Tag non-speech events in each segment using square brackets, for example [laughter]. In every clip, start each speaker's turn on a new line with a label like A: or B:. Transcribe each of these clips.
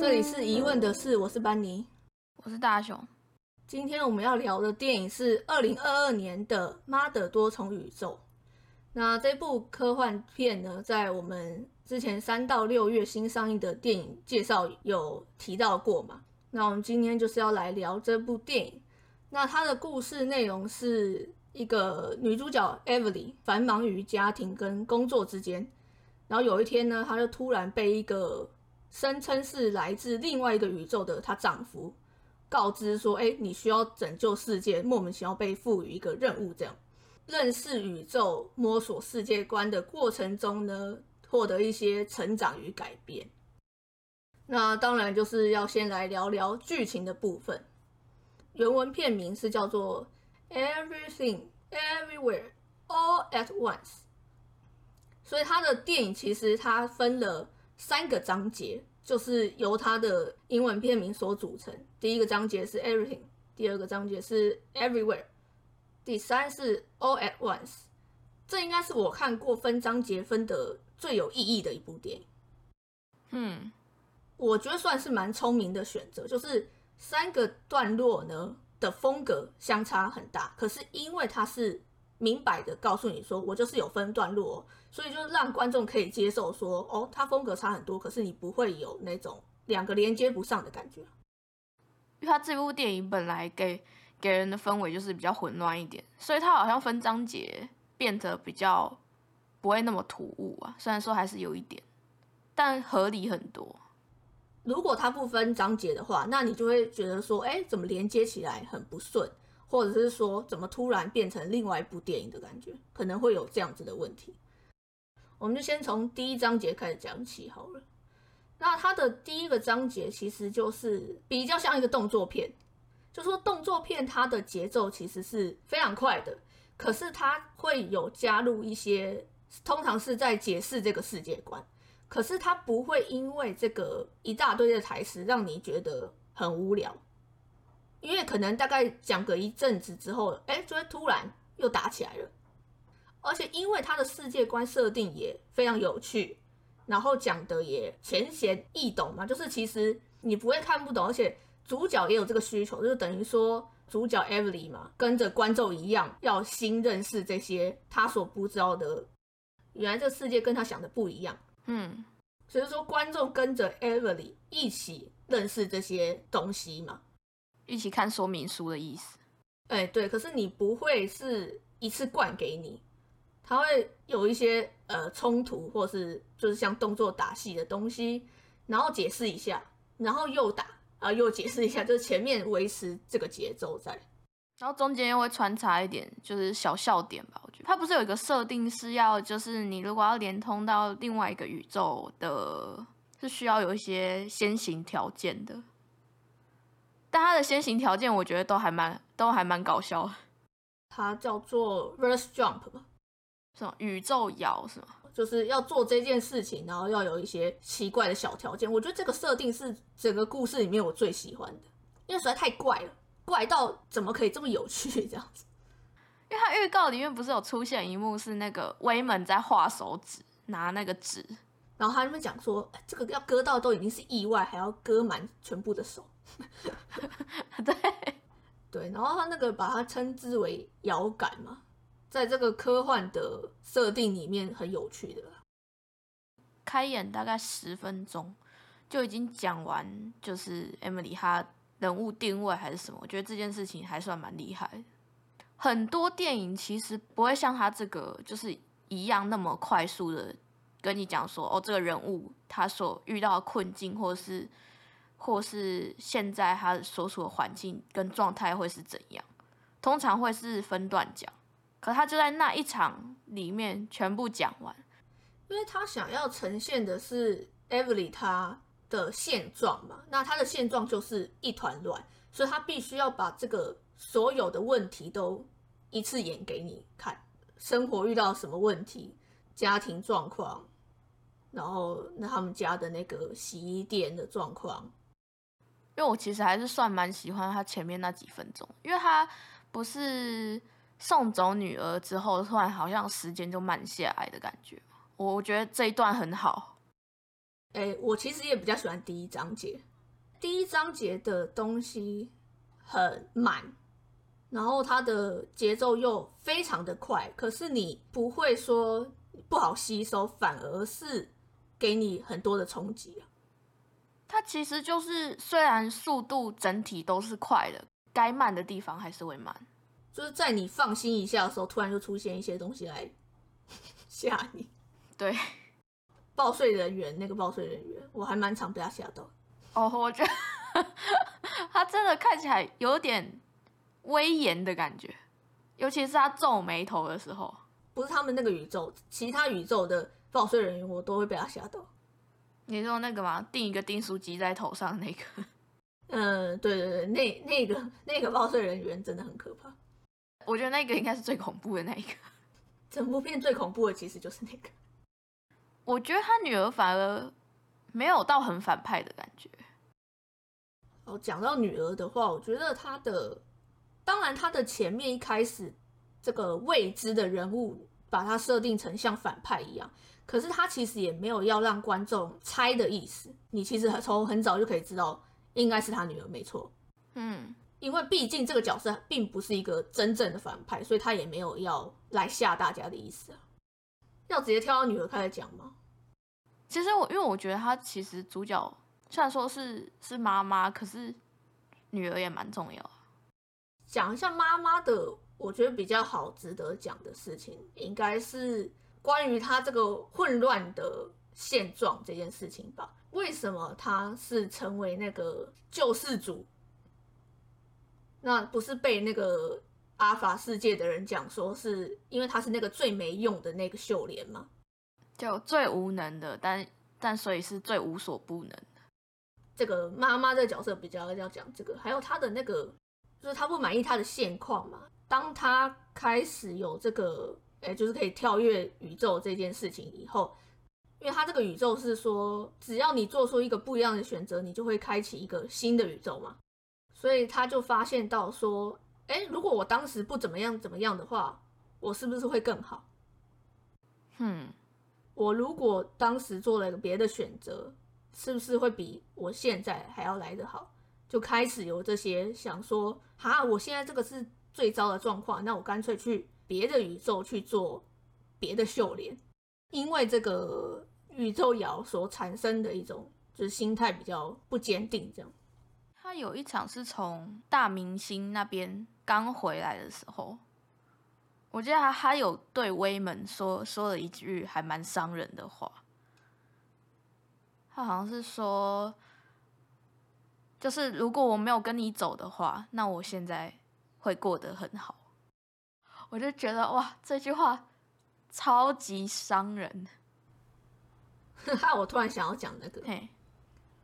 A: 这里是疑问的事，我是班尼，
B: 我是大雄。
A: 今天我们要聊的电影是二零二二年的《妈的多重宇宙》。那这部科幻片呢，在我们之前三到六月新上映的电影介绍有提到过嘛？那我们今天就是要来聊这部电影。那它的故事内容是一个女主角 Everly 繁忙于家庭跟工作之间，然后有一天呢，她就突然被一个声称是来自另外一个宇宙的她丈夫告知说：“哎，你需要拯救世界，莫名其妙被赋予一个任务，这样认识宇宙、摸索世界观的过程中呢，获得一些成长与改变。那当然就是要先来聊聊剧情的部分。原文片名是叫做《Everything Everywhere All at Once》，所以它的电影其实它分了。三个章节就是由它的英文片名所组成。第一个章节是 Everything，第二个章节是 Everywhere，第三是 All at Once。这应该是我看过分章节分的最有意义的一部电影。
B: 嗯，
A: 我觉得算是蛮聪明的选择，就是三个段落呢的风格相差很大，可是因为它是。明摆的告诉你说，我就是有分段落，所以就让观众可以接受说，哦，它风格差很多，可是你不会有那种两个连接不上的感觉。
B: 因为它这部电影本来给给人的氛围就是比较混乱一点，所以它好像分章节变得比较不会那么突兀啊。虽然说还是有一点，但合理很多。
A: 如果它不分章节的话，那你就会觉得说，哎，怎么连接起来很不顺？或者是说，怎么突然变成另外一部电影的感觉，可能会有这样子的问题。我们就先从第一章节开始讲起好了。那它的第一个章节其实就是比较像一个动作片，就说动作片它的节奏其实是非常快的，可是它会有加入一些，通常是在解释这个世界观，可是它不会因为这个一大堆的台词让你觉得很无聊。因为可能大概讲个一阵子之后，哎，就会突然又打起来了。而且因为他的世界观设定也非常有趣，然后讲的也浅显易懂嘛，就是其实你不会看不懂，而且主角也有这个需求，就等于说主角 Everly 嘛，跟着观众一样要新认识这些他所不知道的，原来这个世界跟他想的不一样。
B: 嗯，
A: 所以说观众跟着 Everly 一起认识这些东西嘛。
B: 一起看说明书的意思，
A: 哎，对，可是你不会是一次灌给你，它会有一些呃冲突，或是就是像动作打戏的东西，然后解释一下，然后又打啊，又解释一下，就是前面维持这个节奏在，
B: 然后中间又会穿插一点就是小笑点吧。我觉得它不是有一个设定是要，就是你如果要连通到另外一个宇宙的，是需要有一些先行条件的。但它的先行条件，我觉得都还蛮都还蛮搞笑。[laughs]
A: 它叫做 verse jump 吧，
B: 什么？宇宙摇是吗？
A: 就是要做这件事情，然后要有一些奇怪的小条件。我觉得这个设定是整个故事里面我最喜欢的，因为实在太怪了，怪到怎么可以这么有趣 [laughs] 这样子？
B: 因为它预告里面不是有出现一幕是那个威门在画手指，拿那个纸，
A: 然后他那边讲说，这个要割到都已经是意外，还要割满全部的手。[laughs]
B: 对
A: 对，然后他那个把它称之为遥感嘛，在这个科幻的设定里面很有趣的。
B: 开演大概十分钟就已经讲完，就是 Emily 她人物定位还是什么，我觉得这件事情还算蛮厉害。很多电影其实不会像他这个，就是一样那么快速的跟你讲说，哦，这个人物他所遇到的困境或是。或是现在他所处的环境跟状态会是怎样？通常会是分段讲，可他就在那一场里面全部讲完，
A: 因为他想要呈现的是 Evely 他的现状嘛，那他的现状就是一团乱，所以他必须要把这个所有的问题都一次演给你看，生活遇到什么问题，家庭状况，然后那他们家的那个洗衣店的状况。
B: 因为我其实还是算蛮喜欢他前面那几分钟，因为他不是送走女儿之后，突然好像时间就慢下来的感觉。我我觉得这一段很好。
A: 哎，我其实也比较喜欢第一章节，第一章节的东西很满，然后它的节奏又非常的快，可是你不会说不好吸收，反而是给你很多的冲击啊。
B: 它其实就是虽然速度整体都是快的，该慢的地方还是会慢。
A: 就是在你放心一下的时候，突然就出现一些东西来 [laughs] 吓你。
B: 对，
A: 报税人员那个报税人员，我还蛮常被他吓到。
B: 哦，我觉得他真的看起来有点威严的感觉，尤其是他皱眉头的时候。
A: 不是他们那个宇宙，其他宇宙的报税人员，我都会被他吓到。
B: 你说那个吗？钉一个钉书机在头上那个？[laughs]
A: 嗯，对对对，那那个那个报税人员真的很可怕。
B: 我觉得那个应该是最恐怖的那一个。
A: 整部片最恐怖的其实就是那个。
B: 我觉得他女儿反而没有到很反派的感觉。
A: 哦，讲到女儿的话，我觉得她的，当然她的前面一开始这个未知的人物，把它设定成像反派一样，可是他其实也没有要让观众猜的意思。你其实从很早就可以知道，应该是他女儿没错。
B: 嗯。
A: 因为毕竟这个角色并不是一个真正的反派，所以他也没有要来吓大家的意思啊。要直接跳到女儿开始讲吗？
B: 其实我因为我觉得他其实主角虽然说是是妈妈，可是女儿也蛮重要。
A: 讲一下妈妈的，我觉得比较好值得讲的事情，应该是关于他这个混乱的现状这件事情吧。为什么他是成为那个救世主？那不是被那个阿法世界的人讲说，是因为他是那个最没用的那个秀莲吗？
B: 就最无能的，但但所以是最无所不能的。
A: 这个妈妈这个角色比较要讲这个，还有他的那个，就是他不满意他的现况嘛。当他开始有这个，哎，就是可以跳跃宇宙这件事情以后，因为他这个宇宙是说，只要你做出一个不一样的选择，你就会开启一个新的宇宙嘛。所以他就发现到说，哎，如果我当时不怎么样怎么样的话，我是不是会更好？
B: 嗯，
A: 我如果当时做了一个别的选择，是不是会比我现在还要来得好？就开始有这些想说，哈，我现在这个是最糟的状况，那我干脆去别的宇宙去做别的秀莲，因为这个宇宙摇所产生的一种就是心态比较不坚定，这样。
B: 他有一场是从大明星那边刚回来的时候，我记得他他有对威门说说了一句还蛮伤人的话。他好像是说，就是如果我没有跟你走的话，那我现在会过得很好。我就觉得哇，这句话超级伤人。[laughs]
A: 哈，我突然想要讲那个。
B: 嘿。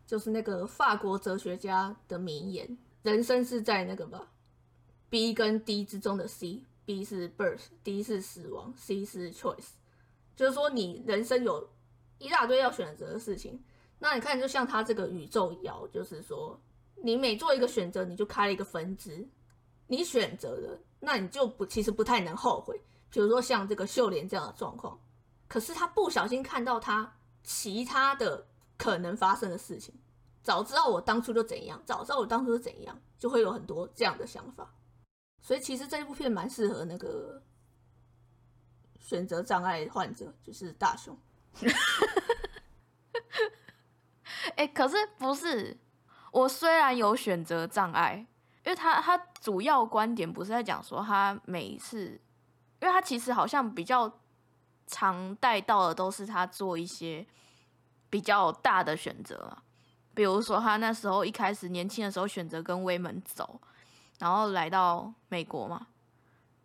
A: 就是那个法国哲学家的名言：“人生是在那个吧，B 跟 D 之中的 C，B 是 birth，D 是死亡，C 是 choice。就是说，你人生有一大堆要选择的事情。那你看，就像他这个宇宙一样，就是说，你每做一个选择，你就开了一个分支。你选择了，那你就不其实不太能后悔。比如说像这个秀莲这样的状况，可是他不小心看到他其他的。”可能发生的事情，早知道我当初就怎样，早知道我当初就怎样，就会有很多这样的想法。所以其实这部片蛮适合那个选择障碍患者，就是大雄。[laughs]
B: 哎，可是不是我虽然有选择障碍，因为他他主要观点不是在讲说他每一次，因为他其实好像比较常带到的都是他做一些。比较大的选择，比如说他那时候一开始年轻的时候选择跟威门走，然后来到美国嘛。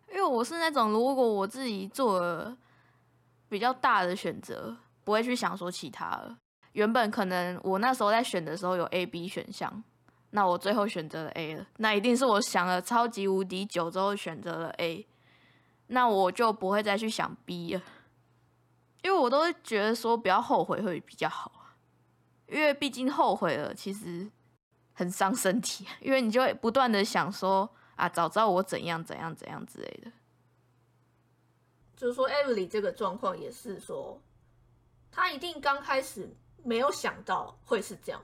B: 因为我是那种如果我自己做了比较大的选择，不会去想说其他了。原本可能我那时候在选的时候有 A、B 选项，那我最后选择了 A 了，那一定是我想了超级无敌久之后选择了 A，那我就不会再去想 B 了。因为我都会觉得说不要后悔会比较好，因为毕竟后悔了其实很伤身体，[laughs] 因为你就会不断的想说啊，早知道我怎样怎样怎样之类的。
A: 就是说 e v e l y 这个状况也是说，他一定刚开始没有想到会是这样，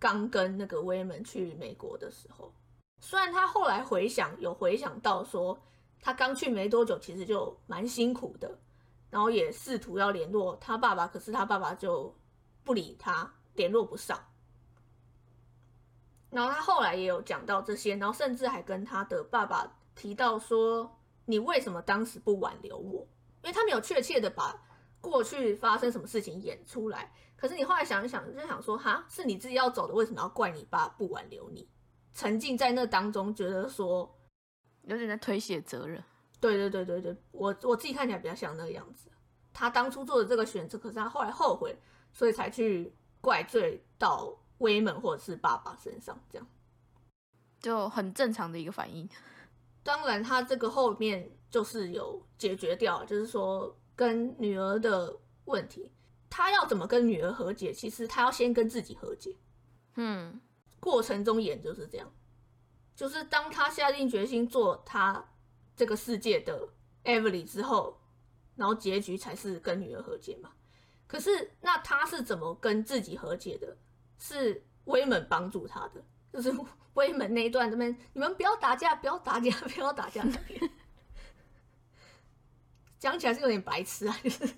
A: 刚跟那个威门去美国的时候，虽然他后来回想有回想到说，他刚去没多久，其实就蛮辛苦的，然后也试图要联络他爸爸，可是他爸爸就不理他，联络不上。然后他后来也有讲到这些，然后甚至还跟他的爸爸提到说：“你为什么当时不挽留我？”因为他没有确切的把过去发生什么事情演出来。可是你后来想一想，就想说：“哈，是你自己要走的，为什么要怪你爸不挽留你？”沉浸在那当中，觉得说
B: 有点在推卸责任。
A: 对对对对对，我我自己看起来比较像那个样子。他当初做的这个选择，可是他后来后悔，所以才去怪罪到。威猛或者是爸爸身上，这样
B: 就很正常的一个反应。
A: 当然，他这个后面就是有解决掉，就是说跟女儿的问题，他要怎么跟女儿和解？其实他要先跟自己和解。
B: 嗯，
A: 过程中演就是这样，就是当他下定决心做他这个世界的 Everly 之后，然后结局才是跟女儿和解嘛。可是那他是怎么跟自己和解的？是威门帮助他的，就是 [laughs] 威门那一段，这边你们不要打架，不要打架，不要打架那边，讲起来是有点白痴啊，就是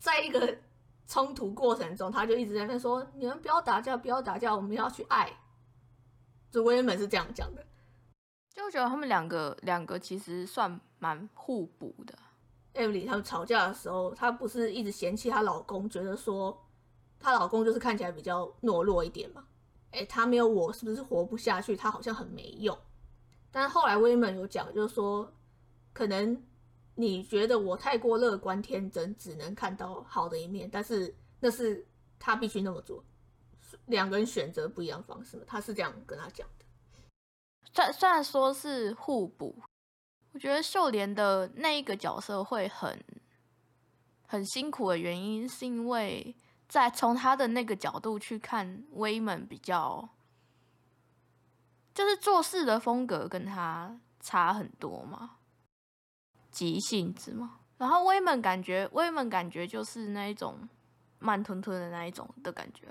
A: 在一个冲突过程中，他就一直在那说，你们不要打架，不要打架，我们要去爱。就威门是这样讲的，
B: 就觉得他们两个两个其实算蛮互补的。
A: 艾米丽他们吵架的时候，她不是一直嫌弃她老公，觉得说。她老公就是看起来比较懦弱一点嘛，哎，他没有我是不是活不下去？他好像很没用。但后来威门有讲，就是说，可能你觉得我太过乐观天真，只能看到好的一面，但是那是他必须那么做。两个人选择不一样方式嘛，他是这样跟他讲的。
B: 虽虽然说是互补，我觉得秀莲的那一个角色会很很辛苦的原因，是因为。在从他的那个角度去看，威门比较就是做事的风格跟他差很多嘛，急性子嘛。然后威门感觉，威门感觉就是那一种慢吞吞的那一种的感觉。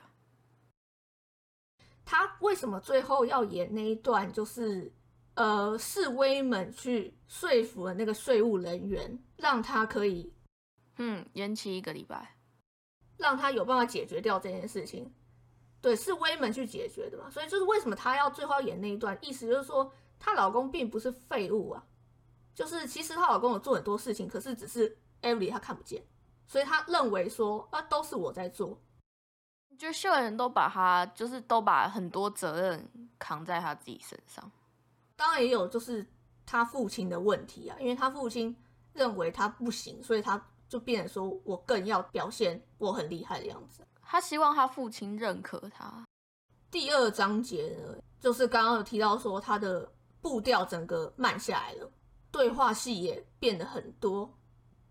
A: 他为什么最后要演那一段？就是呃，是威门去说服了那个税务人员，让他可以
B: 嗯延期一个礼拜。
A: 让他有办法解决掉这件事情，对，是威门去解决的嘛？所以就是为什么他要最后演那一段，意思就是说她老公并不是废物啊，就是其实她老公有做很多事情，可是只是艾莉她看不见，所以她认为说啊都是我在做，
B: 就秀人都把他就是都把很多责任扛在他自己身上，
A: 当然也有就是他父亲的问题啊，因为他父亲认为他不行，所以他。就变成说我更要表现我很厉害的样子。
B: 他希望他父亲认可他。
A: 第二章节呢，就是刚刚有提到说他的步调整个慢下来了，对话戏也变得很多，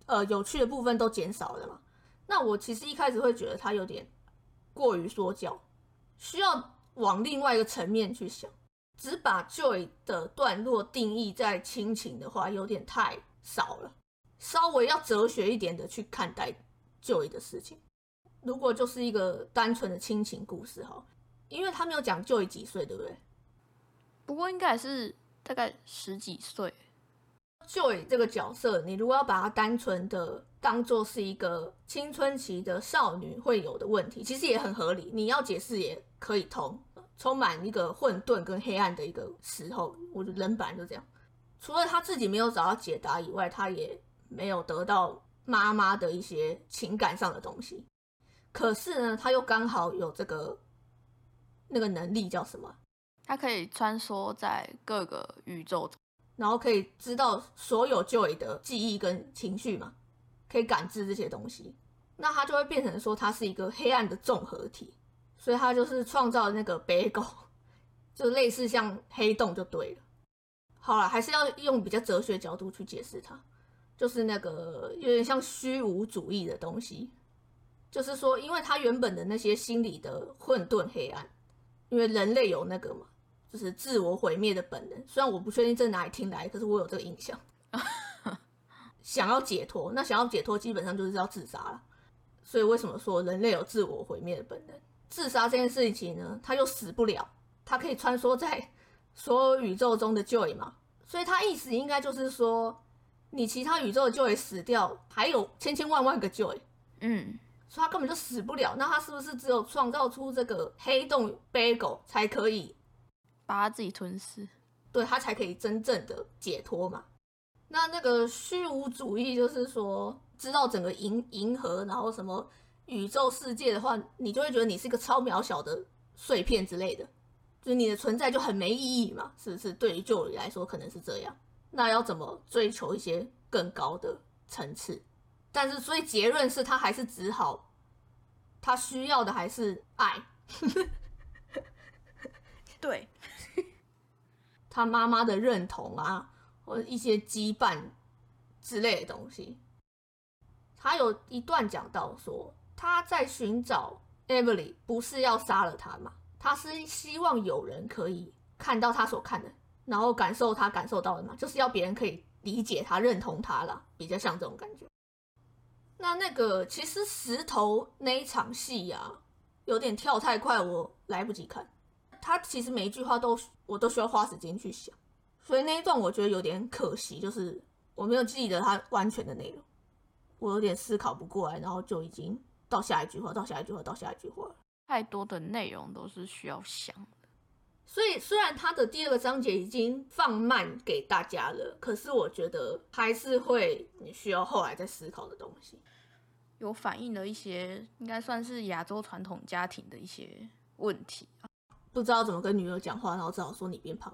A: 呃，有趣的部分都减少了嘛。那我其实一开始会觉得他有点过于说教，需要往另外一个层面去想。只把 Joy 的段落定义在亲情的话，有点太少了。稍微要哲学一点的去看待 joy 的事情。如果就是一个单纯的亲情故事哈，因为他没有讲 joy 几岁，对不对？
B: 不过应该是大概十几岁。
A: 旧 y 这个角色，你如果要把它单纯的当做是一个青春期的少女会有的问题，其实也很合理。你要解释也可以通，充满一个混沌跟黑暗的一个时候，我觉得人本来就这样。除了他自己没有找到解答以外，他也。没有得到妈妈的一些情感上的东西，可是呢，他又刚好有这个那个能力叫什么？
B: 他可以穿梭在各个宇宙，
A: 然后可以知道所有 Joy 的记忆跟情绪嘛，可以感知这些东西，那它就会变成说它是一个黑暗的综合体，所以它就是创造那个北狗，[laughs] 就类似像黑洞就对了。好了，还是要用比较哲学角度去解释它。就是那个有点像虚无主义的东西，就是说，因为他原本的那些心理的混沌黑暗，因为人类有那个嘛，就是自我毁灭的本能。虽然我不确定这哪里听来，可是我有这个印象。[laughs] 想要解脱，那想要解脱，基本上就是要自杀了。所以为什么说人类有自我毁灭的本能？自杀这件事情呢，他又死不了，他可以穿梭在所有宇宙中的 Joy 嘛，所以他意思应该就是说，你其他宇宙的 Joy 死掉，还有千千万万个 Joy，
B: 嗯，
A: 所以他根本就死不了。那他是不是只有创造出这个黑洞 Bagel 才可以，
B: 把他自己吞噬？
A: 对他才可以真正的解脱嘛？那那个虚无主义就是说，知道整个银银河，然后什么宇宙世界的话，你就会觉得你是一个超渺小的碎片之类的，就是你的存在就很没意义嘛，是不是？对于就你来说可能是这样。那要怎么追求一些更高的层次？但是所以结论是他还是只好，他需要的还是爱。[laughs]
B: 对，
A: 他妈妈的认同啊，或者一些羁绊之类的东西。他有一段讲到说，他在寻找 Emily，不是要杀了他嘛？他是希望有人可以看到他所看的，然后感受他感受到的嘛，就是要别人可以理解他、认同他啦，比较像这种感觉。那那个其实石头那一场戏呀，有点跳太快，我来不及看。他其实每一句话都我都需要花时间去想，所以那一段我觉得有点可惜，就是我没有记得他完全的内容，我有点思考不过来，然后就已经到下一句话，到下一句话，到下一句话了。
B: 太多的内容都是需要想的。
A: 所以虽然他的第二个章节已经放慢给大家了，可是我觉得还是会你需要后来再思考的东西。
B: 有反映了一些应该算是亚洲传统家庭的一些问题啊。
A: 不知道怎么跟女儿讲话，然后只好说你变胖。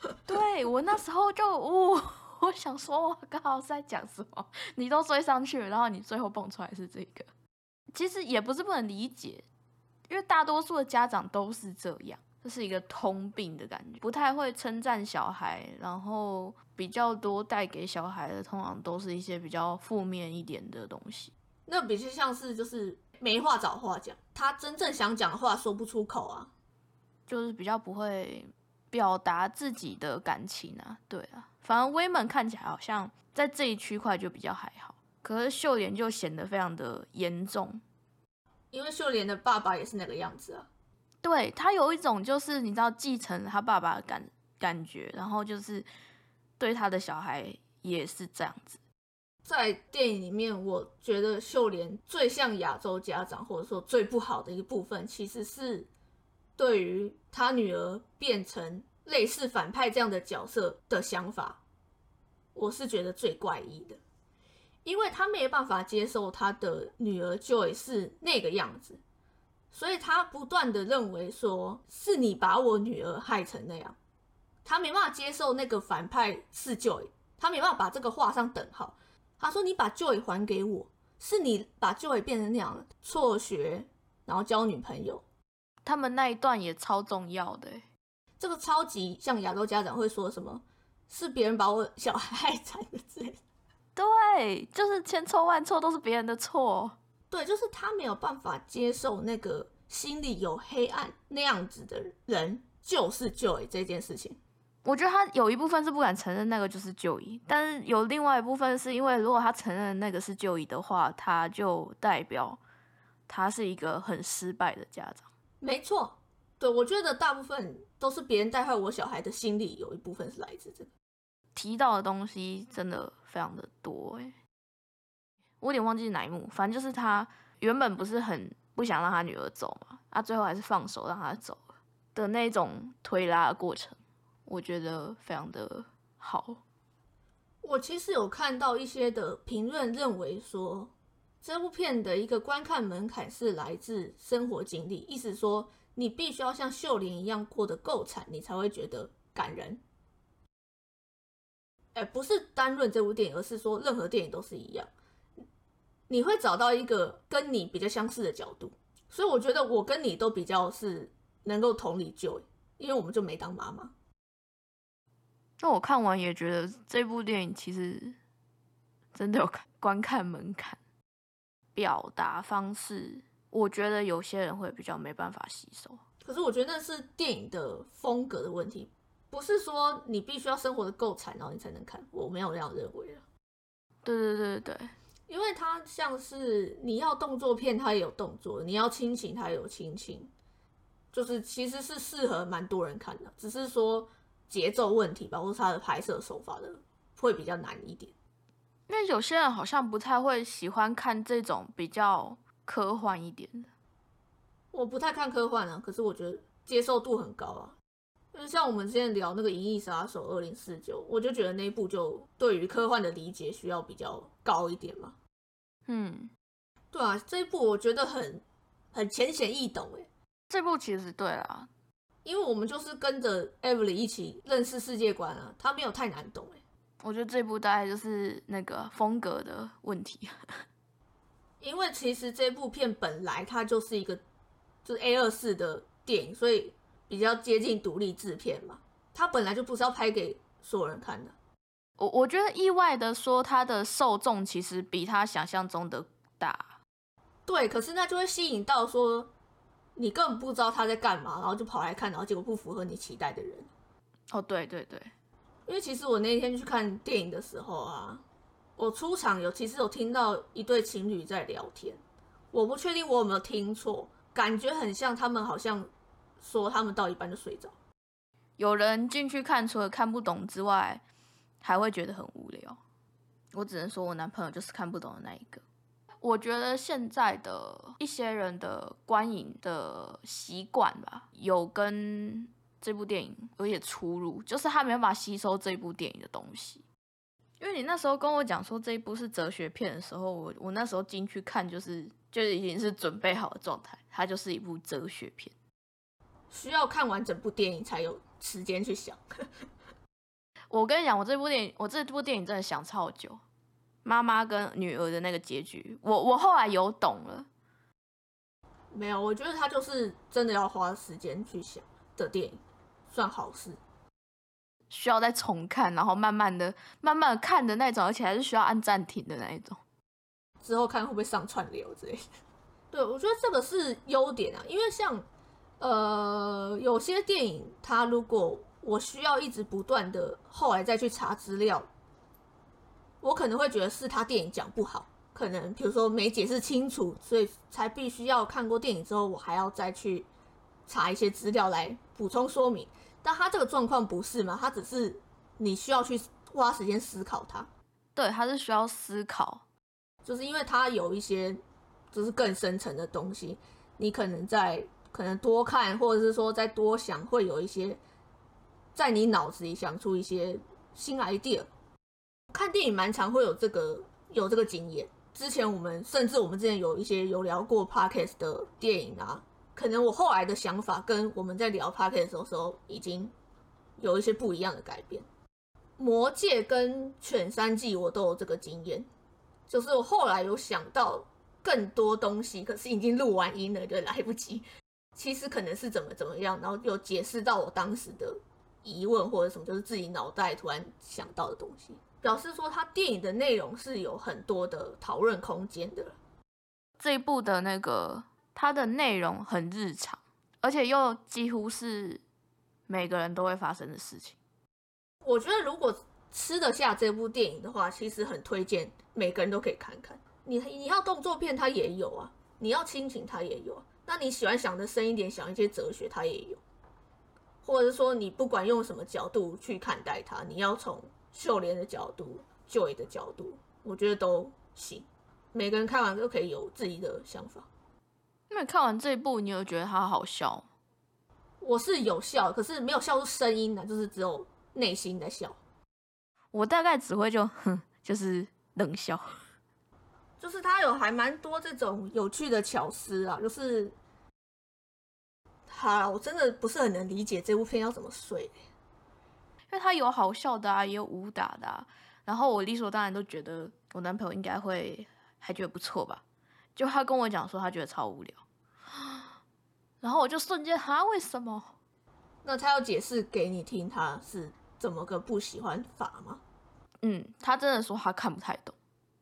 A: [laughs]
B: 对我那时候就，哦，我想说，我刚好是在讲什么？你都追上去了，然后你最后蹦出来是这个，其实也不是不能理解，因为大多数的家长都是这样，这是一个通病的感觉，不太会称赞小孩，然后比较多带给小孩的，通常都是一些比较负面一点的东西。
A: 那比较像是就是没话找话讲，他真正想讲的话说不出口啊。
B: 就是比较不会表达自己的感情啊，对啊，反而威门看起来好像在这一区块就比较还好，可是秀莲就显得非常的严重，
A: 因为秀莲的爸爸也是那个样子啊。
B: 对他有一种就是你知道继承他爸爸的感感觉，然后就是对他的小孩也是这样子。
A: 在电影里面，我觉得秀莲最像亚洲家长，或者说最不好的一个部分，其实是。对于他女儿变成类似反派这样的角色的想法，我是觉得最怪异的，因为他没有办法接受他的女儿 Joy 是那个样子，所以他不断的认为说是你把我女儿害成那样，他没办法接受那个反派是 Joy，他没办法把这个画上等号。他说你把 Joy 还给我，是你把 Joy 变成那样，辍学然后交女朋友。
B: 他们那一段也超重要的，
A: 这个超级像亚洲家长会说什么，是别人把我小孩害惨的之类。
B: 对，就是千错万错都是别人的错。
A: 对，就是他没有办法接受那个心里有黑暗那样子的人就是 Joy 这件事情。
B: 我觉得他有一部分是不敢承认那个就是 Joy，但是有另外一部分是因为如果他承认那个是 Joy 的话，他就代表他是一个很失败的家长。
A: 没错，对我觉得大部分都是别人带坏我小孩的心理，有一部分是来自这个
B: 提到的东西，真的非常的多哎。我有点忘记是哪一幕，反正就是他原本不是很不想让他女儿走嘛，他最后还是放手让他走了的那种推拉的过程，我觉得非常的好。
A: 我其实有看到一些的评论认为说。这部片的一个观看门槛是来自生活经历，意思说你必须要像秀莲一样过得够惨，你才会觉得感人。哎，不是单论这部电影，而是说任何电影都是一样，你会找到一个跟你比较相似的角度。所以我觉得我跟你都比较是能够同理就，因为我们就没当妈妈。
B: 那我看完也觉得这部电影其实真的有观看门槛。表达方式，我觉得有些人会比较没办法吸收。
A: 可是我觉得那是电影的风格的问题，不是说你必须要生活的够惨，然后你才能看。我没有这样认为
B: 对对对对，
A: 因为它像是你要动作片，它也有动作；你要亲情，它也有亲情。就是其实是适合蛮多人看的，只是说节奏问题吧，或是它的拍摄手法的会比较难一点。
B: 因为有些人好像不太会喜欢看这种比较科幻一点的。
A: 我不太看科幻啊，可是我觉得接受度很高啊。就是像我们之前聊那个《银翼杀手二零四九》，我就觉得那一部就对于科幻的理解需要比较高一点嘛。
B: 嗯，
A: 对啊，这一部我觉得很很浅显易懂诶，
B: 这部其实对啊，
A: 因为我们就是跟着 Everly 一起认识世界观啊，它没有太难懂诶。
B: 我觉得这部大概就是那个风格的问题，[laughs]
A: 因为其实这部片本来它就是一个就是 A 二四的电影，所以比较接近独立制片嘛。它本来就不是要拍给所有人看的。
B: 我我觉得意外的说，它的受众其实比他想象中的大。
A: 对，可是那就会吸引到说你根本不知道他在干嘛，然后就跑来看，然后结果不符合你期待的人。
B: 哦，对对对。
A: 因为其实我那天去看电影的时候啊，我出场有其实有听到一对情侣在聊天，我不确定我有没有听错，感觉很像他们好像说他们到一半就睡着。
B: 有人进去看，除了看不懂之外，还会觉得很无聊。我只能说我男朋友就是看不懂的那一个。我觉得现在的一些人的观影的习惯吧，有跟。这部电影有点出入，就是他没办法吸收这部电影的东西。因为你那时候跟我讲说这一部是哲学片的时候，我我那时候进去看就是就已经是准备好的状态，它就是一部哲学片，
A: 需要看完整部电影才有时间去想。[laughs]
B: 我跟你讲，我这部电影，我这部电影真的想超久，妈妈跟女儿的那个结局，我我后来有懂了。
A: 没有，我觉得他就是真的要花时间去想的电影。算好事，
B: 需要再重看，然后慢慢的、慢慢的看的那种，而且还是需要按暂停的那一种。
A: 之后看会不会上串流之类的。[laughs] 对，我觉得这个是优点啊，因为像呃有些电影，它如果我需要一直不断的后来再去查资料，我可能会觉得是他电影讲不好，可能比如说没解释清楚，所以才必须要看过电影之后，我还要再去查一些资料来补充说明。但他这个状况不是吗？他只是你需要去花时间思考它。
B: 对，他是需要思考，
A: 就是因为他有一些就是更深层的东西，你可能在可能多看，或者是说再多想，会有一些在你脑子里想出一些新 idea。看电影蛮常会有这个有这个经验。之前我们甚至我们之前有一些有聊过 podcast 的电影啊。可能我后来的想法跟我们在聊 p o c a s t 的时候已经有一些不一样的改变。魔戒跟犬三季我都有这个经验，就是我后来有想到更多东西，可是已经录完音了，就来不及。其实可能是怎么怎么样，然后有解释到我当时的疑问或者什么，就是自己脑袋突然想到的东西，表示说他电影的内容是有很多的讨论空间的。
B: 这一部的那个。它的内容很日常，而且又几乎是每个人都会发生的事情。
A: 我觉得如果吃得下这部电影的话，其实很推荐每个人都可以看看。你你要动作片，它也有啊；你要亲情，它也有啊。那你喜欢想的深一点，想一些哲学，它也有。或者是说，你不管用什么角度去看待它，你要从秀莲的角度、Joy 的角度，我觉得都行。每个人看完都可以有自己的想法。
B: 那你看完这一部，你有觉得它好笑？
A: 我是有笑，可是没有笑出声音的，就是只有内心的笑。
B: 我大概只会就哼，就是冷笑。
A: 就是它有还蛮多这种有趣的巧思啊，就是，好，我真的不是很能理解这部片要怎么睡，
B: 因为他有好笑的啊，也有武打的啊，然后我理所当然都觉得我男朋友应该会还觉得不错吧。就他跟我讲说，他觉得超无聊，[gasps] 然后我就瞬间哈，为什么？
A: 那他要解释给你听，他是怎么个不喜欢法吗？
B: 嗯，他真的说他看不太懂，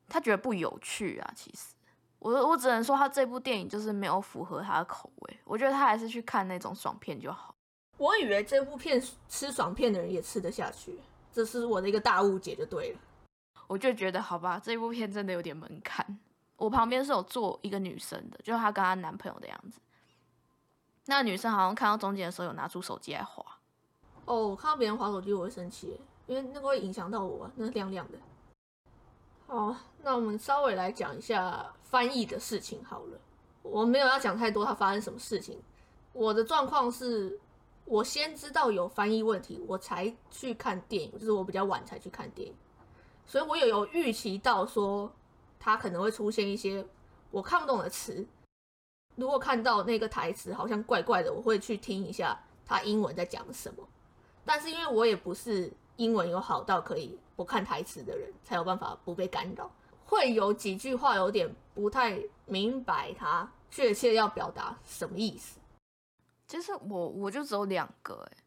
B: 他觉得不有趣啊。其实，我我只能说他这部电影就是没有符合他的口味。我觉得他还是去看那种爽片就好。
A: 我以为这部片吃爽片的人也吃得下去，这是我的一个大误解，就对了。
B: 我就觉得好吧，这部片真的有点门槛。我旁边是有坐一个女生的，就是她跟她男朋友的样子。那女生好像看到中间的时候有拿出手机来划。
A: 哦，我看到别人划手机我会生气，因为那个会影响到我，那亮亮的。好，那我们稍微来讲一下翻译的事情好了。我没有要讲太多，它发生什么事情。我的状况是，我先知道有翻译问题，我才去看电影，就是我比较晚才去看电影，所以我也有预期到说，它可能会出现一些我看不懂的词。如果看到那个台词好像怪怪的，我会去听一下他英文在讲什么。但是因为我也不是英文有好到可以不看台词的人，才有办法不被干扰。会有几句话有点不太明白，他确切要表达什么意思。
B: 其实我我就只有两个，哎，《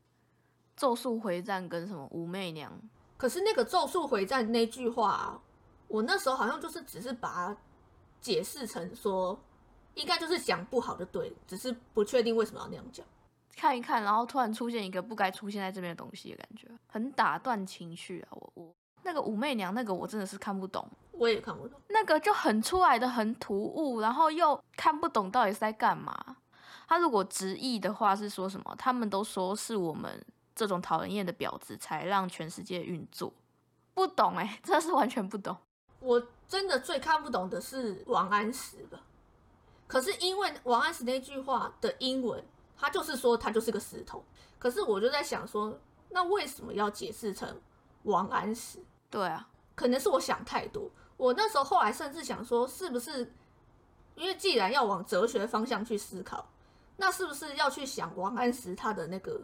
B: 咒术回战》跟什么武媚娘。
A: 可是那个《咒术回战》那句话，我那时候好像就是只是把它解释成说，应该就是讲不好就对，只是不确定为什么要那样讲。
B: 看一看，然后突然出现一个不该出现在这边的东西的感觉，很打断情绪啊！我我那个武媚娘那个我真的是看不懂，
A: 我也看不懂，
B: 那个就很出来的很突兀，然后又看不懂到底是在干嘛。他如果直译的话是说什么？他们都说是我们这种讨人厌的婊子才让全世界运作，不懂哎，真的是完全不懂。
A: 我真的最看不懂的是王安石了，可是因为王安石那句话的英文。他就是说，他就是个石头。可是我就在想说，那为什么要解释成王安石？
B: 对啊，
A: 可能是我想太多。我那时候后来甚至想说，是不是因为既然要往哲学方向去思考，那是不是要去想王安石他的那个？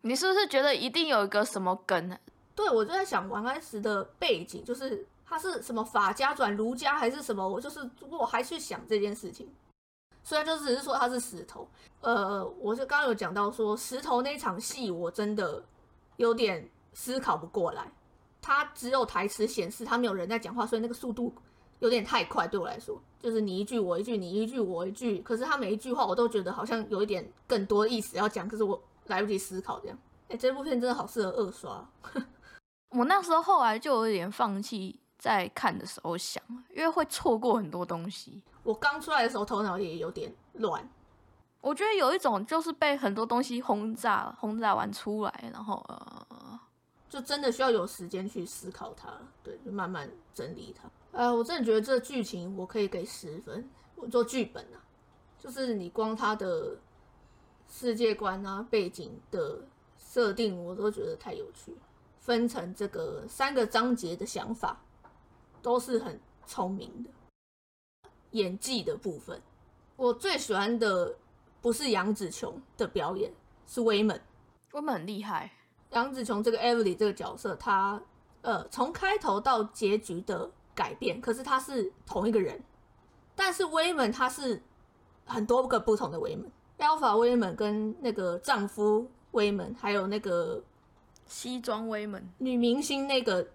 B: 你是不是觉得一定有一个什么梗？
A: 对，我就在想王安石的背景，就是他是什么法家转儒家还是什么？我就是我还去想这件事情。虽然就只是说他是石头，呃，我就刚刚有讲到说石头那场戏，我真的有点思考不过来。他只有台词显示，他没有人在讲话，所以那个速度有点太快，对我来说，就是你一句我一句，你一句我一句。可是他每一句话，我都觉得好像有一点更多意思要讲，可是我来不及思考这样。哎，这部片真的好适合二刷。[laughs]
B: 我那时候后来就有点放弃在看的时候想，因为会错过很多东西。
A: 我刚出来的时候头脑也有点乱，
B: 我觉得有一种就是被很多东西轰炸，轰炸完出来，然后呃，
A: 就真的需要有时间去思考它，对，就慢慢整理它。呃，我真的觉得这剧情我可以给十分。我做剧本啊，就是你光它的世界观啊、背景的设定，我都觉得太有趣。分成这个三个章节的想法，都是很聪明的。演技的部分，我最喜欢的不是杨紫琼的表演，是威猛。
B: 威猛很厉害。
A: 杨紫琼这个 Everly 这个角色，她呃从开头到结局的改变，可是他是同一个人。但是威门他是很多个不同的威门，Alpha 威门跟那个丈夫威门，还有那个
B: 西装威门
A: 女明星那个，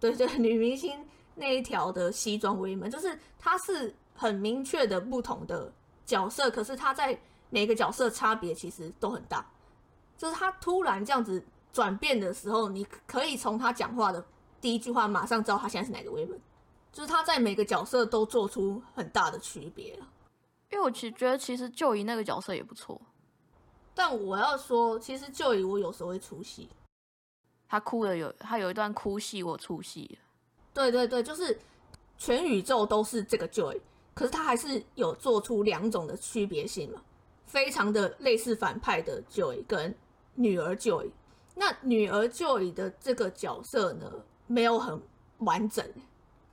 A: 对对，[laughs] 女明星那一条的西装威门，就是他是。很明确的不同的角色，可是他在每个角色差别其实都很大。就是他突然这样子转变的时候，你可以从他讲话的第一句话马上知道他现在是哪个威门。就是他在每个角色都做出很大的区别了。
B: 因为我其实觉得其实旧姨那个角色也不错，
A: 但我要说，其实旧姨我有时候会出戏。
B: 他哭了有他有一段哭戏，我出戏了。
A: 对对对，就是全宇宙都是这个 Joy。可是他还是有做出两种的区别性嘛，非常的类似反派的 Joy 跟女儿 Joy。那女儿 Joy 的这个角色呢，没有很完整，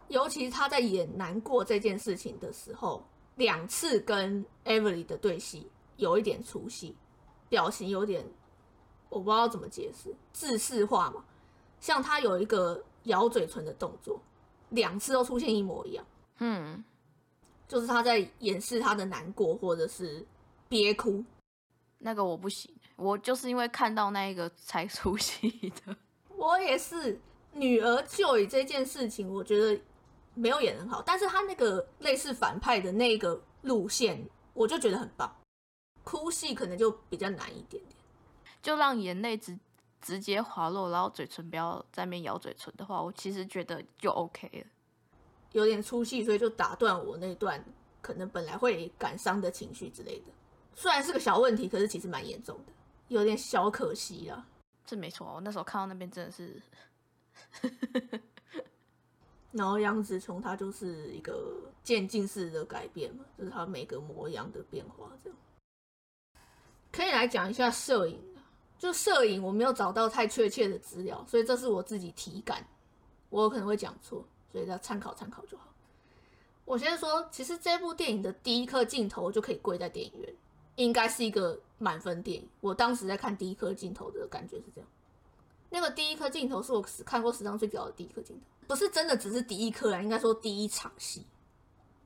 A: 尤其是他在演难过这件事情的时候，两次跟 Everly 的对戏有一点出戏，表情有点我不知道怎么解释，自视化嘛，像他有一个咬嘴唇的动作，两次都出现一模一样，嗯。就是他在掩饰他的难过，或者是憋哭，
B: 那个我不行，我就是因为看到那一个才出戏的。
A: 我也是，女儿就以这件事情，我觉得没有演很好，但是他那个类似反派的那个路线，我就觉得很棒。哭戏可能就比较难一点点，
B: 就让眼泪直直接滑落，然后嘴唇不要在面咬嘴唇的话，我其实觉得就 OK 了。
A: 有点出戏，所以就打断我那段可能本来会感伤的情绪之类的。虽然是个小问题，可是其实蛮严重的，有点小可惜啦。
B: 这没错，我那时候看到那边真的是。[laughs]
A: 然后杨紫琼她就是一个渐进式的改变嘛，就是她每个模样的变化这样。可以来讲一下摄影，就摄影我没有找到太确切的资料，所以这是我自己体感，我可能会讲错，所以要参考参考就好。我先说，其实这部电影的第一颗镜头就可以跪在电影院，应该是一个满分电影。我当时在看第一颗镜头的感觉是这样。那个第一颗镜头是我看过史上最屌的第一颗镜头，不是真的只是第一颗啦，应该说第一场戏。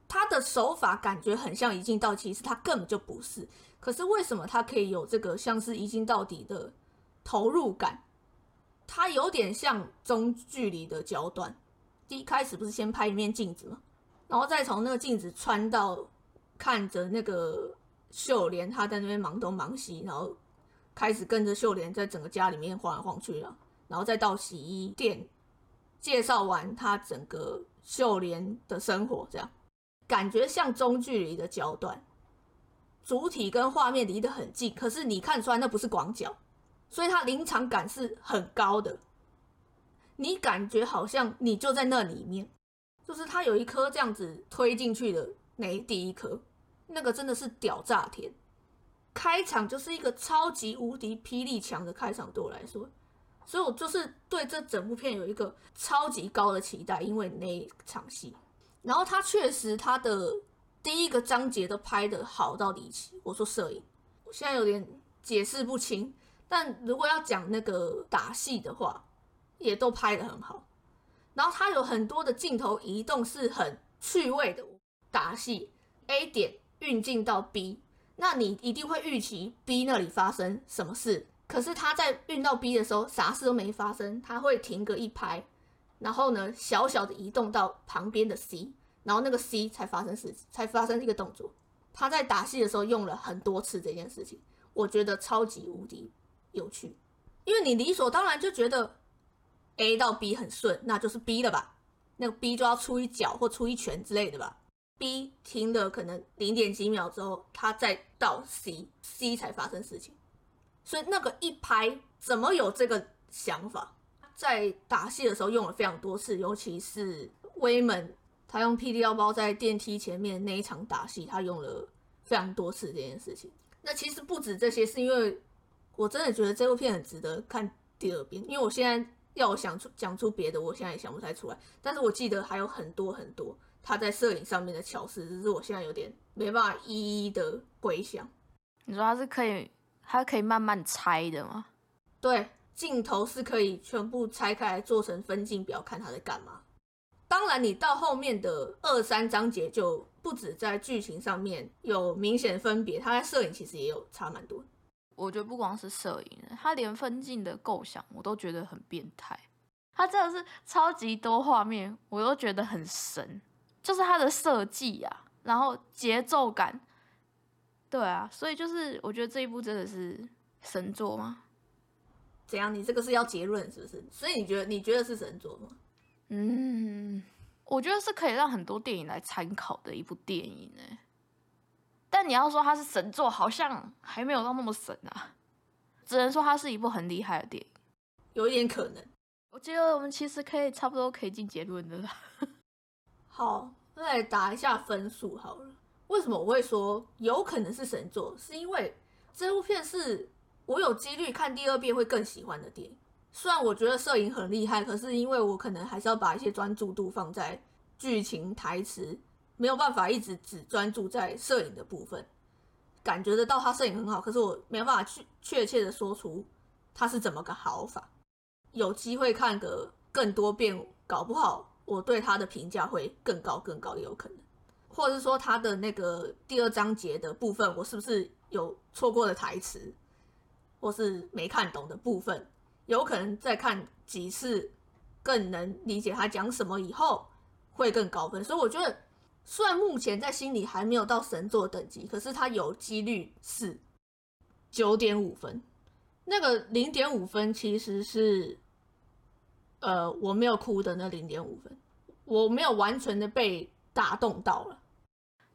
A: 他的手法感觉很像一镜到底，其实他根本就不是。可是为什么他可以有这个像是一镜到底的投入感？他有点像中距离的焦段。第一开始不是先拍一面镜子吗？然后再从那个镜子穿到看着那个秀莲，他在那边忙东忙西，然后。开始跟着秀莲在整个家里面晃来晃去了，然后再到洗衣店介绍完他整个秀莲的生活，这样感觉像中距离的焦段，主体跟画面离得很近，可是你看出来那不是广角，所以它临场感是很高的，你感觉好像你就在那里面，就是它有一颗这样子推进去的那第一颗，那个真的是屌炸天。开场就是一个超级无敌霹雳强的开场，对我来说，所以我就是对这整部片有一个超级高的期待，因为那一场戏，然后他确实他的第一个章节都拍的好到离奇。我说摄影，我现在有点解释不清，但如果要讲那个打戏的话，也都拍的很好。然后他有很多的镜头移动是很趣味的，打戏 A 点运镜到 B。那你一定会预期 B 那里发生什么事，可是他在运到 B 的时候，啥事都没发生，他会停个一拍，然后呢，小小的移动到旁边的 C，然后那个 C 才发生事，才发生一个动作。他在打戏的时候用了很多次这件事情，我觉得超级无敌有趣，因为你理所当然就觉得 A 到 B 很顺，那就是 B 了吧？那个 B 就要出一脚或出一拳之类的吧？B 停了可能零点几秒之后，他再到 C，C 才发生事情。所以那个一拍怎么有这个想法？在打戏的时候用了非常多次，尤其是威门他用 PD 腰包在电梯前面那一场打戏，他用了非常多次这件事情。那其实不止这些，是因为我真的觉得这部片很值得看第二遍。因为我现在要我想出讲出别的，我现在也想不太出来。但是我记得还有很多很多。他在摄影上面的巧思，只是我现在有点没办法一一的回想。
B: 你说他是可以，他可以慢慢拆的吗？
A: 对，镜头是可以全部拆开来做成分镜表，看他在干嘛。当然，你到后面的二三章节就不止在剧情上面有明显分别，他在摄影其实也有差蛮多。
B: 我觉得不光是摄影，他连分镜的构想我都觉得很变态。他真的是超级多画面，我都觉得很神。就是它的设计啊，然后节奏感，对啊，所以就是我觉得这一部真的是神作吗？
A: 怎样？你这个是要结论是不是？所以你觉得你觉得是神作吗？
B: 嗯，我觉得是可以让很多电影来参考的一部电影哎。但你要说它是神作，好像还没有到那么神啊。只能说它是一部很厉害的电影，
A: 有一点可能。
B: 我觉得我们其实可以差不多可以进结论的了。
A: 好，那来打一下分数好了。为什么我会说有可能是神作？是因为这部片是我有几率看第二遍会更喜欢的电影。虽然我觉得摄影很厉害，可是因为我可能还是要把一些专注度放在剧情、台词，没有办法一直只专注在摄影的部分。感觉得到他摄影很好，可是我没有办法去确切的说出他是怎么个好法。有机会看个更多遍，搞不好。我对他的评价会更高更高，也有可能，或者是说他的那个第二章节的部分，我是不是有错过的台词，或是没看懂的部分，有可能再看几次更能理解他讲什么，以后会更高分。所以我觉得，虽然目前在心里还没有到神作等级，可是他有几率是九点五分，那个零点五分其实是，呃，我没有哭的那零点五分，我没有完全的被打动到了。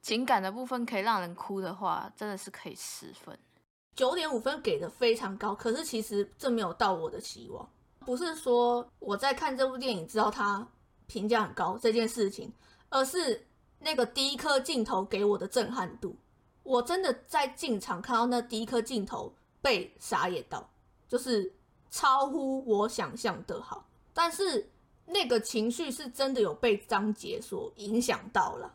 B: 情感的部分可以让人哭的话，真的是可以十分。
A: 九点五分给的非常高，可是其实这没有到我的期望。不是说我在看这部电影知道它评价很高这件事情，而是那个第一颗镜头给我的震撼度。我真的在进场看到那第一颗镜头被傻眼到，就是超乎我想象的好。但是那个情绪是真的有被章节所影响到了。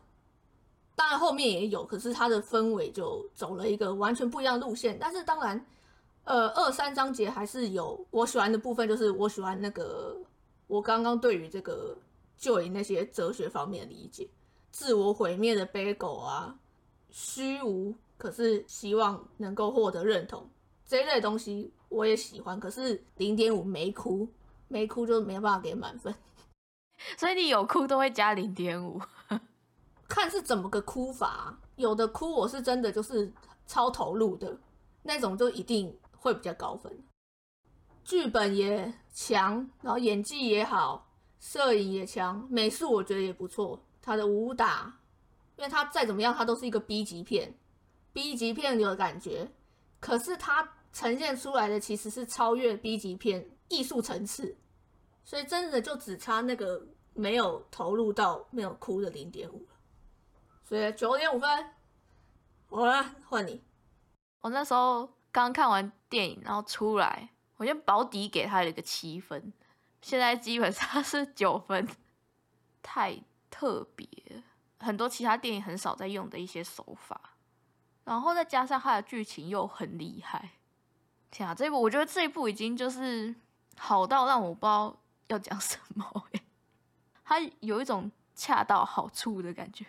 A: 当然后面也有，可是它的氛围就走了一个完全不一样的路线。但是当然，呃，二三章节还是有我喜欢的部分，就是我喜欢那个我刚刚对于这个就以那些哲学方面的理解，自我毁灭的悲狗啊，虚无，可是希望能够获得认同这一类东西我也喜欢。可是零点五没哭，没哭就没办法给满分，[laughs]
B: 所以你有哭都会加零点五。[laughs]
A: 看是怎么个哭法，有的哭我是真的就是超投入的那种，就一定会比较高分。剧本也强，然后演技也好，摄影也强，美术我觉得也不错。他的武打，因为他再怎么样，他都是一个 B 级片，B 级片有感觉，可是他呈现出来的其实是超越 B 级片艺术层次，所以真的就只差那个没有投入到没有哭的零点五了。所以九点五分，好了，换你。
B: 我那时候刚看完电影，然后出来，我先保底给他了一个七分，现在基本上是九分，太特别，很多其他电影很少在用的一些手法，然后再加上它的剧情又很厉害，天啊，这一部我觉得这一部已经就是好到让我不知道要讲什么，它有一种恰到好处的感觉。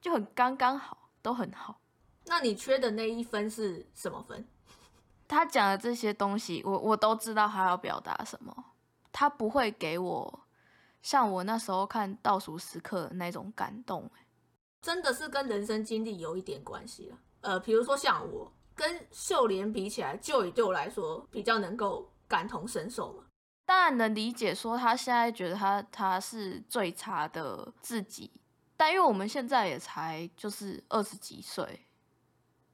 B: 就很刚刚好，都很好。
A: 那你缺的那一分是什么分？
B: 他讲的这些东西，我我都知道他要表达什么。他不会给我像我那时候看《倒数时刻》的那种感动，
A: 真的是跟人生经历有一点关系了。呃，比如说像我跟秀莲比起来，就以对我来说比较能够感同身受嘛。
B: 当然能理解，说他现在觉得他他是最差的自己。但因为我们现在也才就是二十几岁，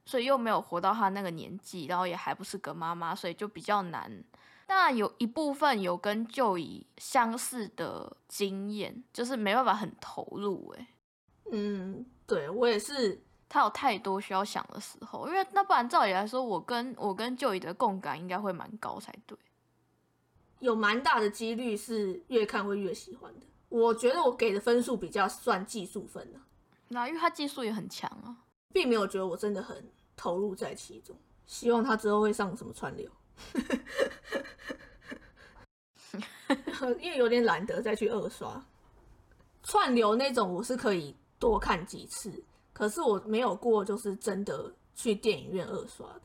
B: 所以又没有活到他那个年纪，然后也还不是个妈妈，所以就比较难。当然有一部分有跟就以相似的经验，就是没办法很投入。哎，
A: 嗯，对我也是，
B: 他有太多需要想的时候，因为那不然照理来说，我跟我跟舅姨的共感应该会蛮高才对，
A: 有蛮大的几率是越看会越喜欢的。我觉得我给的分数比较算技术分的，
B: 那因为他技术也很强啊，
A: 并没有觉得我真的很投入在其中。希望他之后会上什么串流，[laughs] 因为有点懒得再去二刷串流那种，我是可以多看几次，可是我没有过就是真的去电影院二刷的。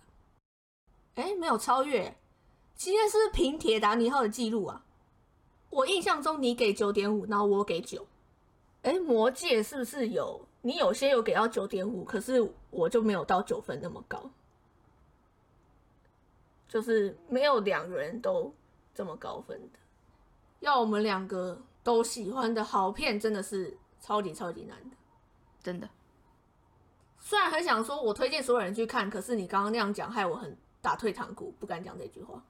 A: 哎，没有超越，今天是平铁达尼号的记录啊。我印象中你给九点五，然后我给九。哎，魔戒是不是有你有些有给到九点五，可是我就没有到九分那么高，就是没有两个人都这么高分的。要我们两个都喜欢的好片，真的是超级超级难的，
B: 真的。
A: 虽然很想说我推荐所有人去看，可是你刚刚那样讲，害我很打退堂鼓，不敢讲这句话。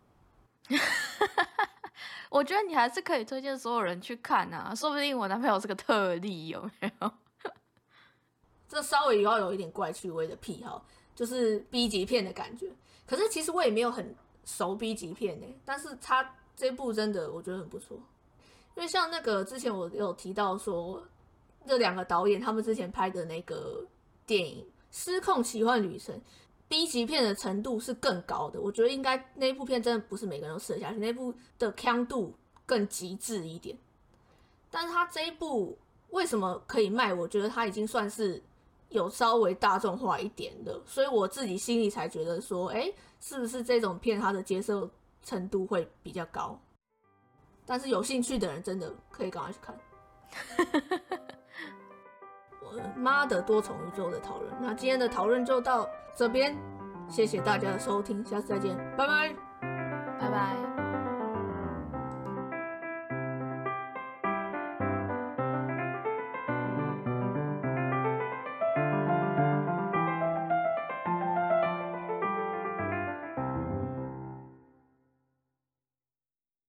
A: [laughs]
B: 我觉得你还是可以推荐所有人去看啊，说不定我男朋友是个特例，有没有？[laughs]
A: 这稍微要有一点怪趣味的癖好，就是 B 级片的感觉。可是其实我也没有很熟 B 级片呢，但是他这部真的我觉得很不错，因为像那个之前我有提到说，这两个导演他们之前拍的那个电影《失控奇幻旅程》。B 级片的程度是更高的，我觉得应该那部片真的不是每个人都吃得下去，那部的强度更极致一点。但是它这一部为什么可以卖？我觉得它已经算是有稍微大众化一点的，所以我自己心里才觉得说，哎，是不是这种片它的接受程度会比较高？但是有兴趣的人真的可以赶快去看。[laughs] 妈的多重宇宙的讨论。那今天的讨论就到这边谢谢大家的收听下次再见拜拜。拜拜。